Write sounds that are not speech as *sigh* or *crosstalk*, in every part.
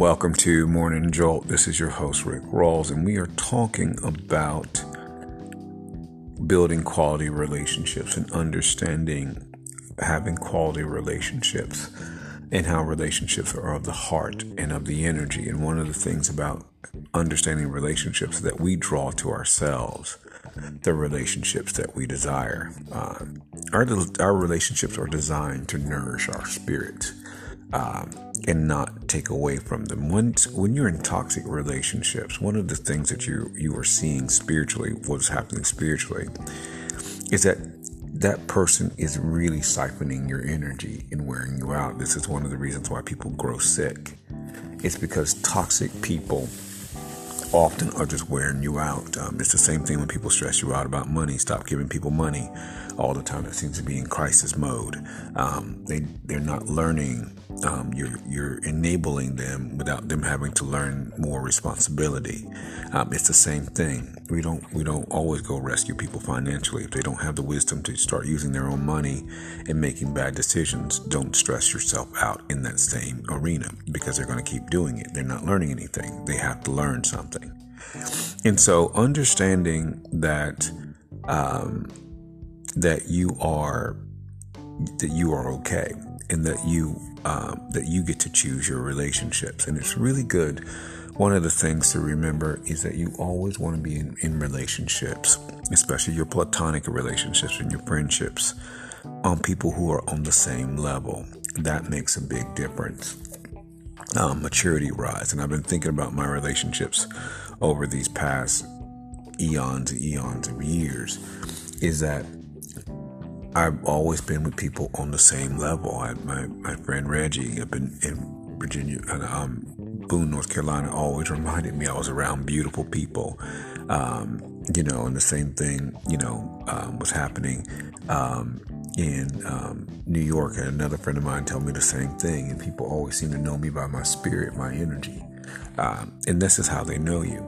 Welcome to Morning Jolt. This is your host, Rick Rawls, and we are talking about building quality relationships and understanding having quality relationships and how relationships are of the heart and of the energy. And one of the things about understanding relationships that we draw to ourselves the relationships that we desire. Uh, our, our relationships are designed to nourish our spirit um, and not take away from them. When you're in toxic relationships, one of the things that you you are seeing spiritually, what's happening spiritually, is that that person is really siphoning your energy and wearing you out. This is one of the reasons why people grow sick. It's because toxic people often are just wearing you out. Um, it's the same thing when people stress you out about money. Stop giving people money all the time. It seems to be in crisis mode. Um, they they're not learning. Um, you're you're enabling them without them having to learn more responsibility. Um, it's the same thing. We don't we don't always go rescue people financially if they don't have the wisdom to start using their own money and making bad decisions. Don't stress yourself out in that same arena because they're going to keep doing it. They're not learning anything. They have to learn something. And so understanding that um, that you are that you are okay and that you um, that you get to choose your relationships. And it's really good. One of the things to remember is that you always want to be in, in relationships especially your platonic relationships and your friendships on people who are on the same level. That makes a big difference. Um, maturity rise. And i've been thinking about my relationships over these past eons and eons of years is that I've always been with people on the same level. I, my my friend Reggie up in, in Virginia, um, Boone, North Carolina, always reminded me I was around beautiful people. Um, you know, and the same thing, you know, um, was happening um, in um, New York. And another friend of mine told me the same thing. And people always seem to know me by my spirit, my energy. Um, and this is how they know you.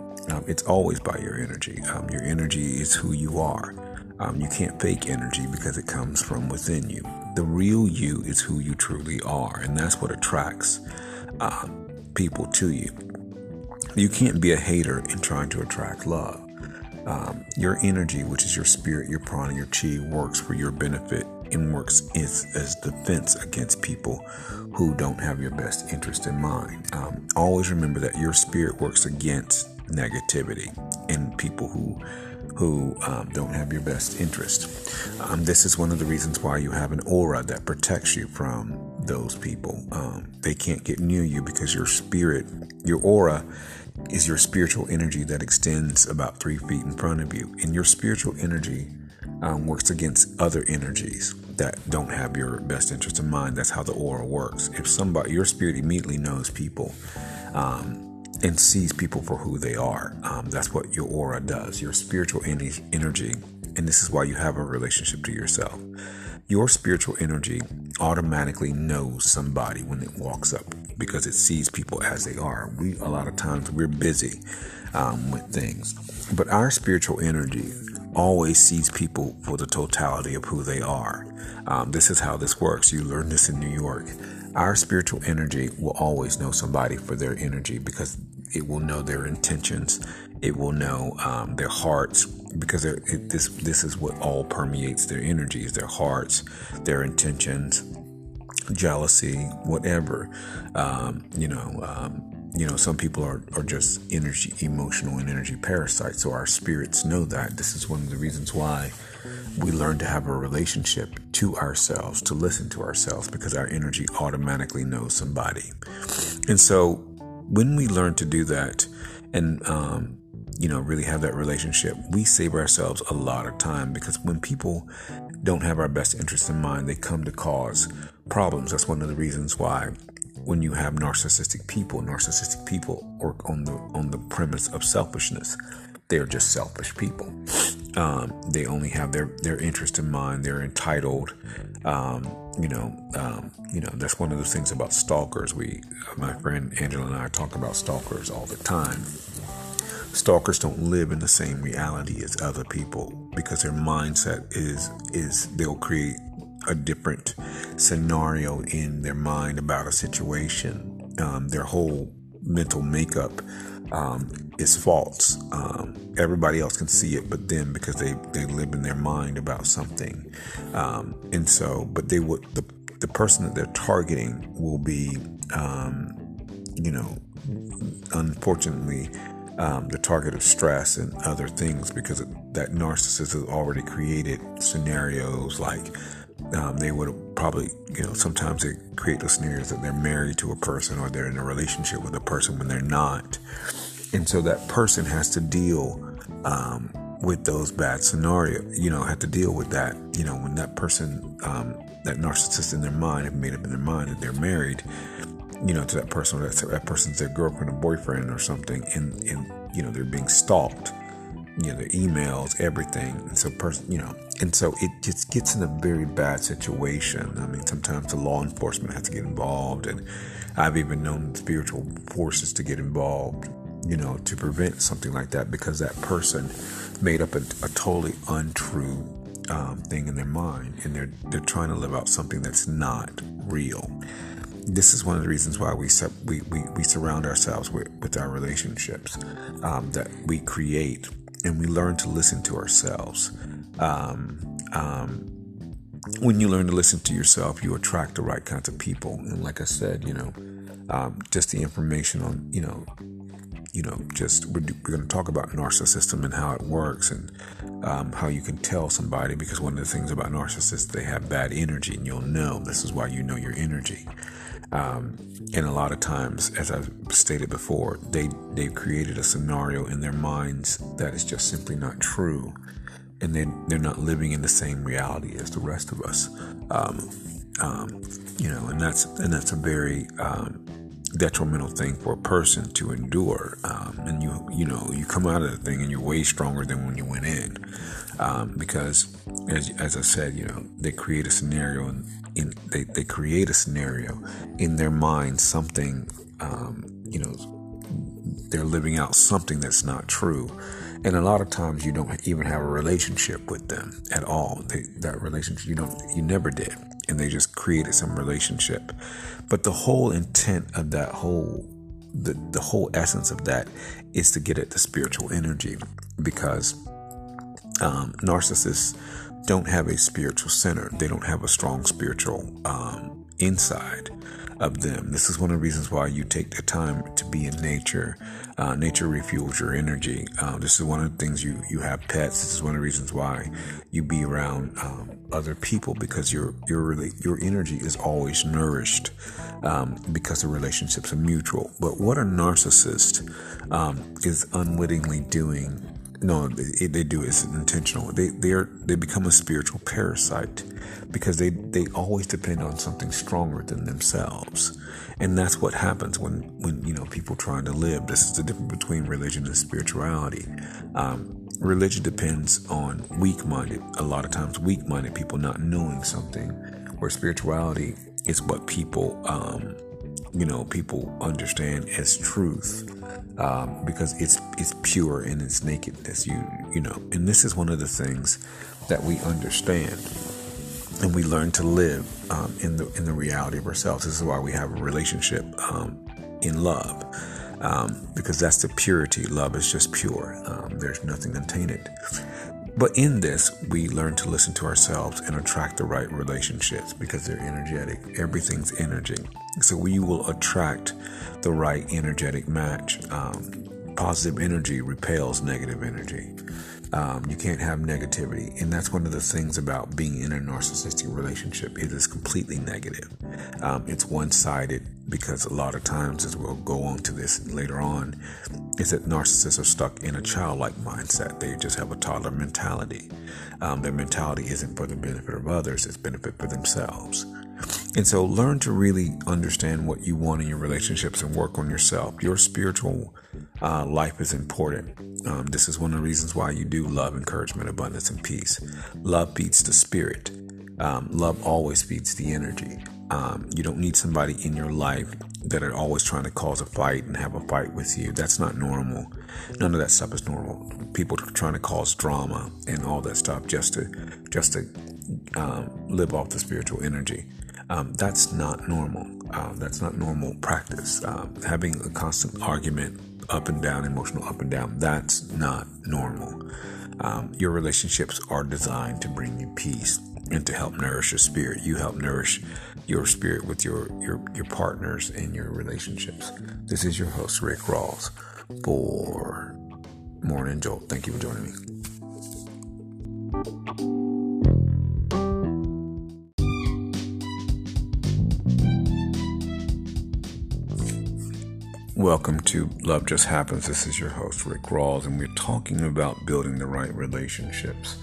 it's always by your energy. your energy is who you are. Um, you can't fake energy because it comes from within you. The real you is who you truly are, and that's what attracts uh, people to you. You can't be a hater in trying to attract love. Um, your energy, which is your spirit, your prana, your chi, works for your benefit and works as, as defense against people who don't have your best interest in mind. Um, always remember that your spirit works against negativity and people who who um, don't have your best interest. Um, this is one of the reasons why you have an aura that protects you from those people. Um, they can't get near you because your spirit, your aura, is your spiritual energy that extends about three feet in front of you. And your spiritual energy um, works against other energies that don't have your best interest in mind. That's how the aura works. If somebody, your spirit immediately knows people. Um, and sees people for who they are. Um, that's what your aura does, your spiritual energy. And this is why you have a relationship to yourself. Your spiritual energy automatically knows somebody when it walks up because it sees people as they are. We, a lot of times, we're busy um, with things, but our spiritual energy always sees people for the totality of who they are. Um, this is how this works. You learn this in New York. Our spiritual energy will always know somebody for their energy because it will know their intentions. It will know um, their hearts because it, this this is what all permeates their energies, their hearts, their intentions, jealousy, whatever. Um, you know, um, you know, some people are, are just energy, emotional and energy parasites. So our spirits know that. This is one of the reasons why we learn to have a relationship to ourselves, to listen to ourselves, because our energy automatically knows somebody. And so when we learn to do that and um, you know really have that relationship we save ourselves a lot of time because when people don't have our best interests in mind they come to cause problems. That's one of the reasons why when you have narcissistic people narcissistic people work on the on the premise of selfishness. They're just selfish people um, they only have their their interest in mind they're entitled um, you know, um, you know, that's one of the things about stalkers. We, my friend Angela and I talk about stalkers all the time. Stalkers don't live in the same reality as other people because their mindset is is they'll create a different scenario in their mind about a situation. Um, their whole mental makeup um, is false. Um, everybody else can see it, but them because they they live in their mind about something, um, and so but they would the the person that they're targeting will be, um, you know, unfortunately. Um, the target of stress and other things because that narcissist has already created scenarios like um, they would probably, you know, sometimes they create those scenarios that they're married to a person or they're in a relationship with a person when they're not. And so that person has to deal um, with those bad scenarios, you know, have to deal with that, you know, when that person, um, that narcissist in their mind have made up in their mind that they're married, you know, to that person, that, that person's their girlfriend or boyfriend or something, and, and, you know, they're being stalked you know, their emails, everything. And so, person, you know, and so it just gets in a very bad situation. I mean, sometimes the law enforcement has to get involved, and I've even known spiritual forces to get involved, you know, to prevent something like that because that person made up a, a totally untrue um, thing in their mind, and they're they're trying to live out something that's not real. This is one of the reasons why we we, we, we surround ourselves with, with our relationships um, that we create and we learn to listen to ourselves. Um, um, when you learn to listen to yourself, you attract the right kinds of people. And like I said, you know, um, just the information on, you know, you know, just we're, we're going to talk about narcissism and how it works and um, how you can tell somebody because one of the things about narcissists they have bad energy and you'll know this is why you know your energy. Um, and a lot of times, as I've stated before, they they've created a scenario in their minds that is just simply not true, and they they're not living in the same reality as the rest of us. Um, um, you know, and that's and that's a very um, detrimental thing for a person to endure. Um, and you you know you come out of the thing and you're way stronger than when you went in, um, because as as I said, you know they create a scenario and in they, they create a scenario in their mind something um, you know they're living out something that's not true and a lot of times you don't even have a relationship with them at all. They, that relationship you don't you never did. And they just created some relationship. But the whole intent of that whole the, the whole essence of that is to get at the spiritual energy because um, narcissists don't have a spiritual center. They don't have a strong spiritual um, inside of them. This is one of the reasons why you take the time to be in nature. Uh, nature refuels your energy. Uh, this is one of the things you you have pets. This is one of the reasons why you be around um, other people because your your your energy is always nourished um, because the relationships are mutual. But what a narcissist um, is unwittingly doing no, they, they do. It's intentional. They they are they become a spiritual parasite because they they always depend on something stronger than themselves, and that's what happens when when you know people trying to live. This is the difference between religion and spirituality. Um, religion depends on weak-minded. A lot of times, weak-minded people not knowing something, where spirituality is what people um, you know people understand as truth um, because it's it's pure in its nakedness. You you know, and this is one of the things that we understand and we learn to live um, in the in the reality of ourselves. This is why we have a relationship um, in love. Um, because that's the purity. Love is just pure. Um, there's nothing untainted. But in this, we learn to listen to ourselves and attract the right relationships because they're energetic. Everything's energy. So we will attract the right energetic match. Um, positive energy repels negative energy. Um, you can't have negativity. And that's one of the things about being in a narcissistic relationship. It is completely negative. Um, it's one sided because a lot of times, as we'll go on to this later on, is that narcissists are stuck in a childlike mindset. They just have a toddler mentality. Um, their mentality isn't for the benefit of others, it's benefit for themselves. And so learn to really understand what you want in your relationships and work on yourself. Your spiritual uh, life is important. Um, this is one of the reasons why you do love, encouragement, abundance, and peace. Love beats the spirit. Um, love always beats the energy. Um, you don't need somebody in your life that are always trying to cause a fight and have a fight with you. That's not normal. None of that stuff is normal. People trying to cause drama and all that stuff just to just to um, live off the spiritual energy. Um, that's not normal. Uh, that's not normal practice. Um, having a constant argument up and down, emotional up and down, that's not normal. Um, your relationships are designed to bring you peace and to help nourish your spirit. You help nourish your spirit with your, your, your partners and your relationships. This is your host, Rick Rawls, for Morning Jolt. Thank you for joining me. Welcome to Love Just Happens. This is your host, Rick Rawls, and we're talking about building the right relationships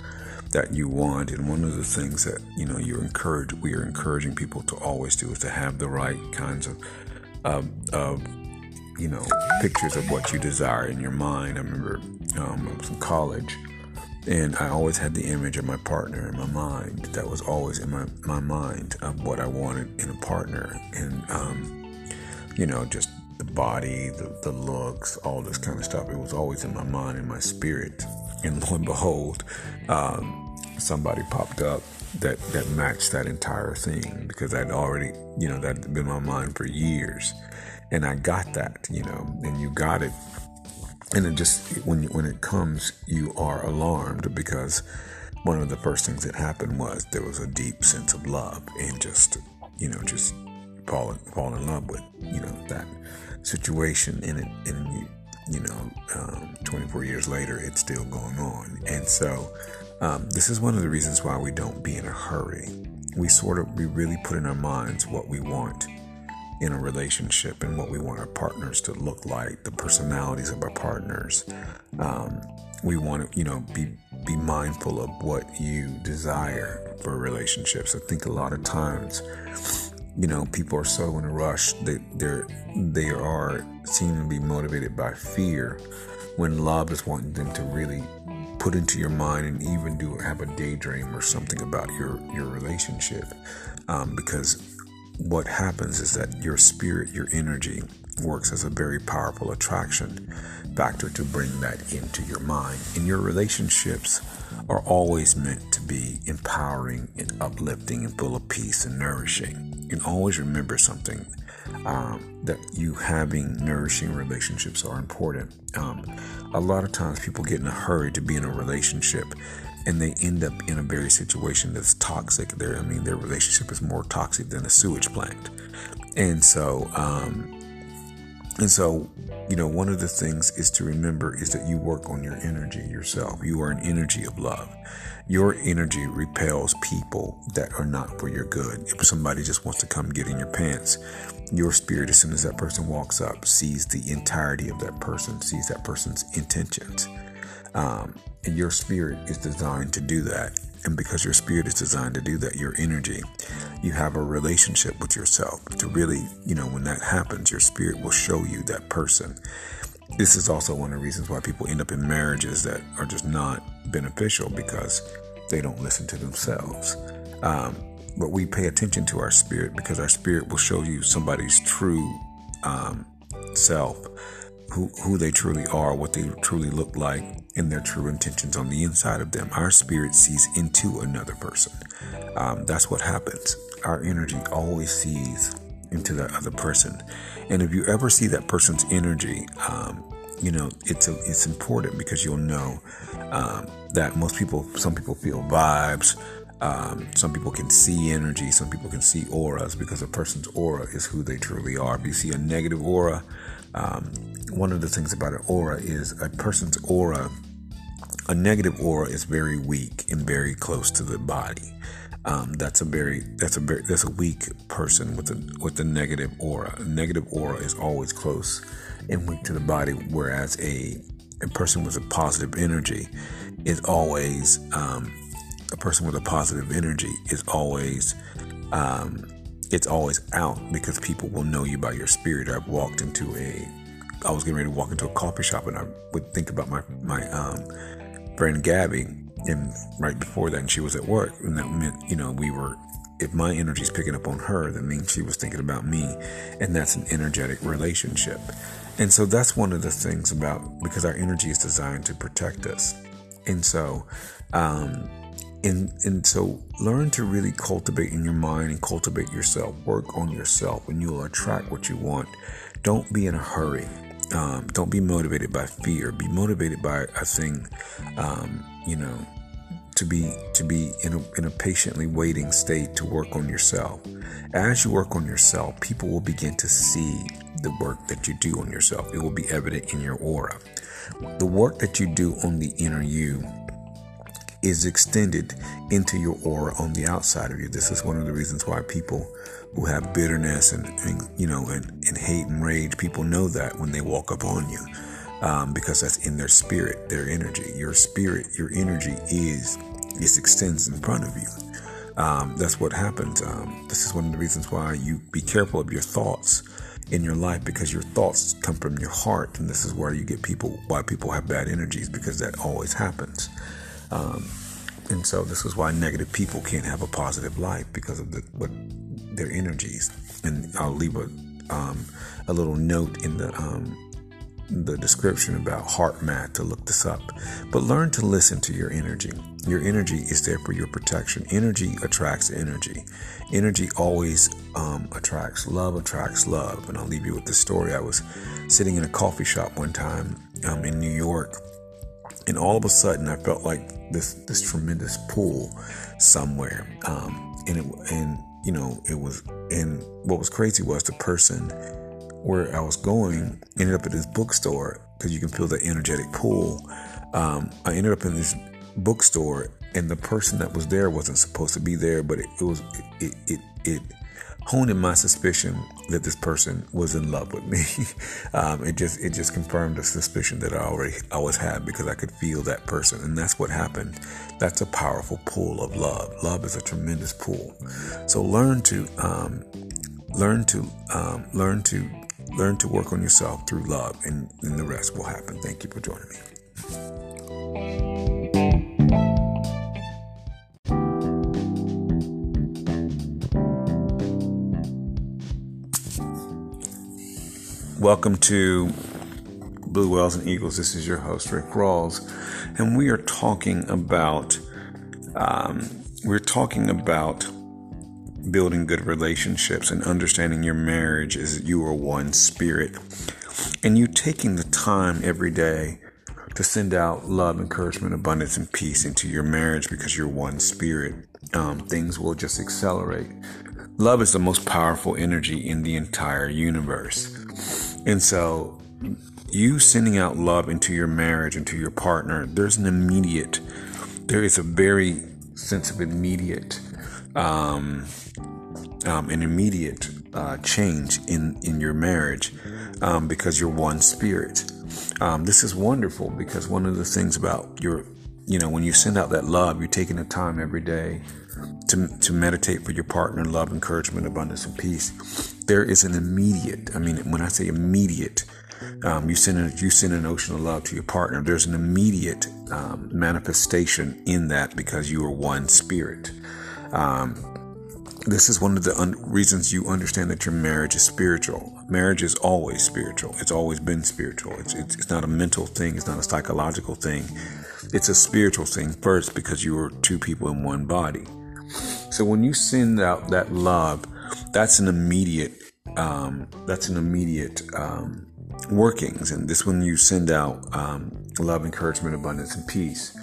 that you want. And one of the things that you know you're encouraged, we are encouraging people to always do is to have the right kinds of, of, of you know, pictures of what you desire in your mind. I remember um, I was in college, and I always had the image of my partner in my mind. That was always in my my mind of what I wanted in a partner, and um, you know, just the body, the, the looks, all this kind of stuff. It was always in my mind in my spirit. And lo and behold, um, somebody popped up that, that matched that entire thing because I'd already, you know, that had been my mind for years. And I got that, you know, and you got it. And it just, when, when it comes, you are alarmed because one of the first things that happened was there was a deep sense of love and just, you know, just fall, fall in love with, you know, that situation in it, and you, you know, um, 24 years later, it's still going on. And so, um, this is one of the reasons why we don't be in a hurry. We sort of, we really put in our minds what we want in a relationship and what we want our partners to look like, the personalities of our partners. Um, we want to, you know, be be mindful of what you desire for relationships. I think a lot of times you know, people are so in a rush. They they're they are seem to be motivated by fear when love is wanting them to really put into your mind and even do have a daydream or something about your your relationship. Um, because what happens is that your spirit, your energy works as a very powerful attraction factor to bring that into your mind. And your relationships are always meant to be empowering and uplifting and full of peace and nourishing and always remember something um, that you having nourishing relationships are important. Um, a lot of times people get in a hurry to be in a relationship and they end up in a very situation that's toxic. Their, I mean, their relationship is more toxic than a sewage plant. And so, um, and so, you know, one of the things is to remember is that you work on your energy yourself. You are an energy of love. Your energy repels people that are not for your good. If somebody just wants to come get in your pants, your spirit, as soon as that person walks up, sees the entirety of that person, sees that person's intentions. Um, and your spirit is designed to do that. And because your spirit is designed to do that, your energy, you have a relationship with yourself to really, you know, when that happens, your spirit will show you that person. This is also one of the reasons why people end up in marriages that are just not beneficial because they don't listen to themselves. Um, but we pay attention to our spirit because our spirit will show you somebody's true um, self, who, who they truly are, what they truly look like, and their true intentions on the inside of them. Our spirit sees into another person. Um, that's what happens. Our energy always sees into that other person. And if you ever see that person's energy, um, you know it's a, it's important because you'll know um, that most people, some people feel vibes. Um, some people can see energy. Some people can see auras because a person's aura is who they truly are. If you see a negative aura, um, one of the things about an aura is a person's aura. A negative aura is very weak and very close to the body. Um, that's a very that's a very that's a weak person with a with a negative aura. A negative aura is always close and weak to the body, whereas a a person with a positive energy is always um, a person with a positive energy is always um, it's always out because people will know you by your spirit. I've walked into a I was getting ready to walk into a coffee shop and I would think about my my um, friend Gabby and right before that and she was at work. And that meant you know we were if my energy is picking up on her that means she was thinking about me. And that's an energetic relationship. And so that's one of the things about because our energy is designed to protect us. And so um, and and so learn to really cultivate in your mind and cultivate yourself work on yourself. And you will attract what you want don't be in a hurry um, don't be motivated by fear. Be motivated by a thing um, you know to be to be in a, in a patiently waiting state to work on yourself. As you work on yourself people will begin to see the work that you do on yourself. It will be evident in your aura. The work that you do on the inner you is extended into your aura on the outside of you. This is one of the reasons why people who have bitterness and, and you know and, and, hate and rage, people know that when they walk up on you. Um, because that's in their spirit, their energy. Your spirit, your energy is is extends in front of you. Um, that's what happens. Um, this is one of the reasons why you be careful of your thoughts in your life because your thoughts come from your heart, and this is where you get people why people have bad energies because that always happens. Um, and so this is why negative people can't have a positive life because of the, what their energies. And I'll leave a um, a little note in the um, the description about HeartMath to look this up. But learn to listen to your energy. Your energy is there for your protection. Energy attracts energy. Energy always um, attracts love, attracts love. And I'll leave you with this story. I was sitting in a coffee shop one time um, in New York, and all of a sudden I felt like this this tremendous pull somewhere. Um, and it and you know it was and what was crazy was the person where I was going ended up at this bookstore because you can feel the energetic pull. Um, I ended up in this bookstore and the person that was there wasn't supposed to be there, but it, it was it, it it honed in my suspicion that this person was in love with me. *laughs* um, it just it just confirmed a suspicion that I already always had because I could feel that person, and that's what happened. That's a powerful pull of love. Love is a tremendous pull. So learn to um, learn to um, learn to learn to work on yourself through love, and, and the rest will happen. Thank you for joining me. Welcome to Blue Whales and Eagles. This is your host, Rick Rawls, and we are talking about um, we're talking about building good relationships and understanding your marriage as you are one spirit, and you taking the time every day to send out love, encouragement, abundance, and peace into your marriage because you're one spirit. Um, things will just accelerate. Love is the most powerful energy in the entire universe. And so, you sending out love into your marriage, into your partner, there's an immediate, there is a very sense of immediate, um, um, an immediate uh, change in in your marriage um, because you're one spirit. Um, this is wonderful because one of the things about your, you know, when you send out that love, you're taking the time every day to, to meditate for your partner, love, encouragement, abundance, and peace, there is an immediate, I mean, when I say immediate, um, you send a, you send an ocean of love to your partner. There's an immediate um, manifestation in that because you are one spirit. Um, this is one of the un- reasons you understand that your marriage is spiritual. Marriage is always spiritual. It's always been spiritual. It's, it's, it's not a mental thing. It's not a psychological thing. It's a spiritual thing first because you are two people in one body. So when you send out that love, that's an immediate, um, that's an immediate um, workings. And this when you send out um, love, encouragement, abundance, and peace.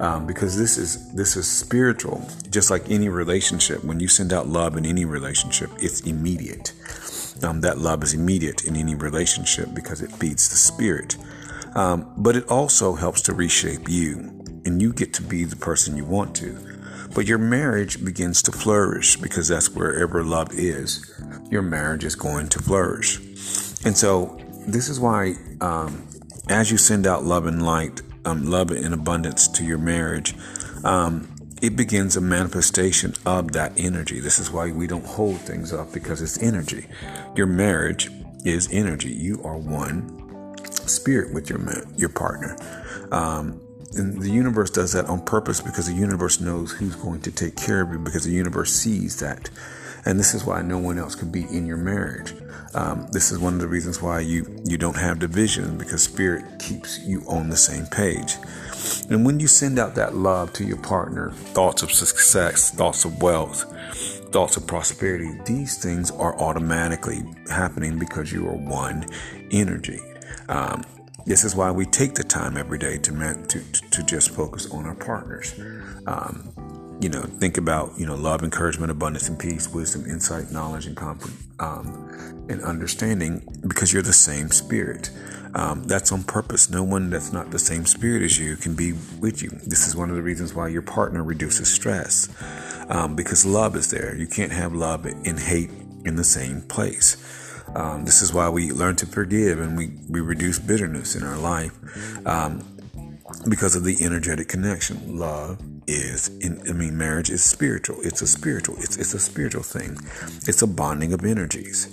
Um, because this is this is spiritual, just like any relationship. When you send out love in any relationship, it's immediate. Um, that love is immediate in any relationship because it feeds the spirit. Um, but it also helps to reshape you, and you get to be the person you want to. But your marriage begins to flourish because that's wherever love is, your marriage is going to flourish. And so, this is why, um, as you send out love and light, um, love and abundance to your marriage, um, it begins a manifestation of that energy. This is why we don't hold things up because it's energy. Your marriage is energy. You are one spirit with your your partner. Um, and the universe does that on purpose because the universe knows who's going to take care of you because the universe sees that. And this is why no one else can be in your marriage. Um, this is one of the reasons why you you don't have division because spirit keeps you on the same page. And when you send out that love to your partner, thoughts of success, thoughts of wealth, thoughts of prosperity, these things are automatically happening because you are one energy. Um, this is why we take the time every day to to to just focus on our partners. Um, you know, think about you know love, encouragement, abundance, and peace, wisdom, insight, knowledge, and um, and understanding, because you're the same spirit. Um, that's on purpose. No one that's not the same spirit as you can be with you. This is one of the reasons why your partner reduces stress, um, because love is there. You can't have love and hate in the same place. Um, this is why we learn to forgive and we, we reduce bitterness in our life um, because of the energetic connection. Love is, in, I mean, marriage is spiritual. It's a spiritual, it's, it's a spiritual thing. It's a bonding of energies.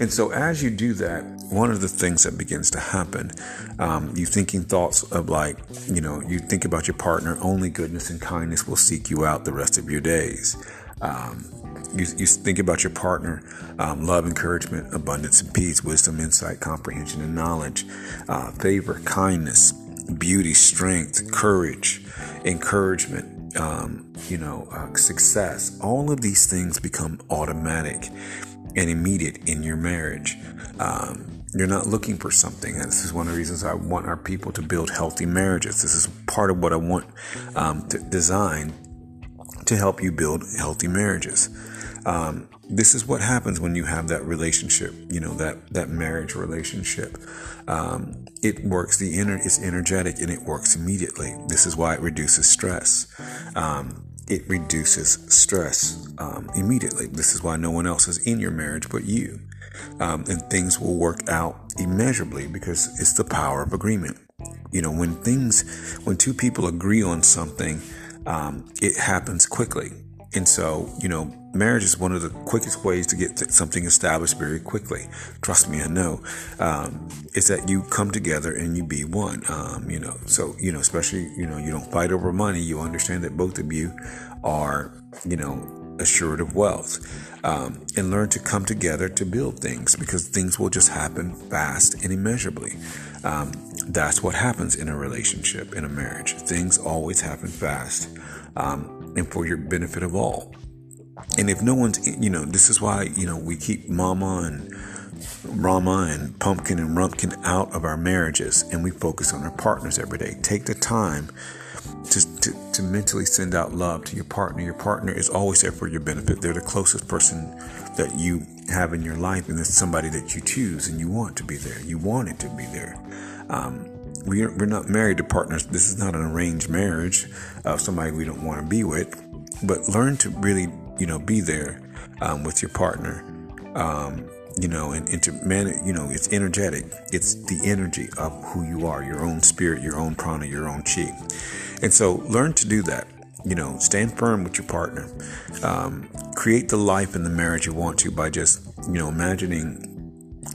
And so as you do that, one of the things that begins to happen, um, you thinking thoughts of like, you know, you think about your partner, only goodness and kindness will seek you out the rest of your days. Um, you, you think about your partner, um, love, encouragement, abundance and peace, wisdom, insight, comprehension, and knowledge, uh, favor, kindness, beauty, strength, courage, encouragement, um, you know, uh, success. All of these things become automatic and immediate in your marriage. Um, you're not looking for something. And this is one of the reasons I want our people to build healthy marriages. This is part of what I want um, to design to help you build healthy marriages. Um, this is what happens when you have that relationship, you know, that, that marriage relationship. Um, it works, the inner, it's energetic and it works immediately. This is why it reduces stress. Um, it reduces stress um, immediately. This is why no one else is in your marriage but you. Um, and things will work out immeasurably because it's the power of agreement. You know, when things, when two people agree on something, um, it happens quickly. And so, you know, marriage is one of the quickest ways to get something established very quickly. Trust me, I know. Um, is that you come together and you be one. Um, you know, so you know, especially you know, you don't fight over money. You understand that both of you are, you know, assured of wealth, um, and learn to come together to build things because things will just happen fast and immeasurably. Um, that's what happens in a relationship, in a marriage. Things always happen fast um, and for your benefit of all. And if no one's, you know, this is why, you know, we keep mama and Rama and Pumpkin and Rumpkin out of our marriages and we focus on our partners every day. Take the time to, to, to mentally send out love to your partner. Your partner is always there for your benefit. They're the closest person that you have in your life, and it's somebody that you choose and you want to be there. You want it to be there. Um, we're, we're not married to partners. This is not an arranged marriage of somebody we don't want to be with, but learn to really, you know, be there um, with your partner. Um, you know, and, and to man, you know, it's energetic. It's the energy of who you are, your own spirit, your own prana, your own chi. And so learn to do that. You know, stand firm with your partner. Um, create the life and the marriage you want to by just, you know, imagining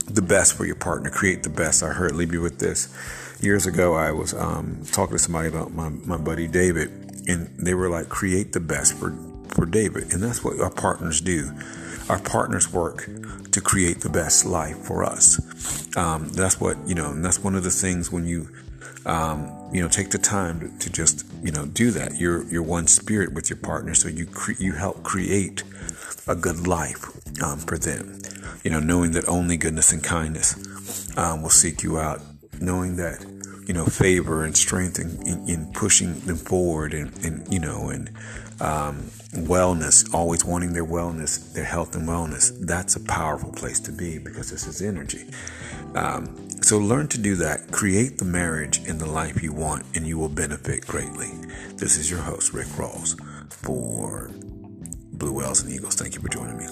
the best for your partner. Create the best. I heard, leave you with this years ago, I was um, talking to somebody about my, my buddy David, and they were like, create the best for, for David. And that's what our partners do. Our partners work to create the best life for us. Um, that's what, you know, and that's one of the things when you, um, you know, take the time to, to, just, you know, do that. You're, you're one spirit with your partner. So you, cre- you help create a good life um, for them. You know, knowing that only goodness and kindness um, will seek you out knowing that you know favor and strength in, in, in pushing them forward and, and you know and um, wellness always wanting their wellness their health and wellness that's a powerful place to be because this is energy. Um, so learn to do that. Create the marriage and the life you want and you will benefit greatly. This is your host rick rawls for blue whales and eagles. Thank you for joining me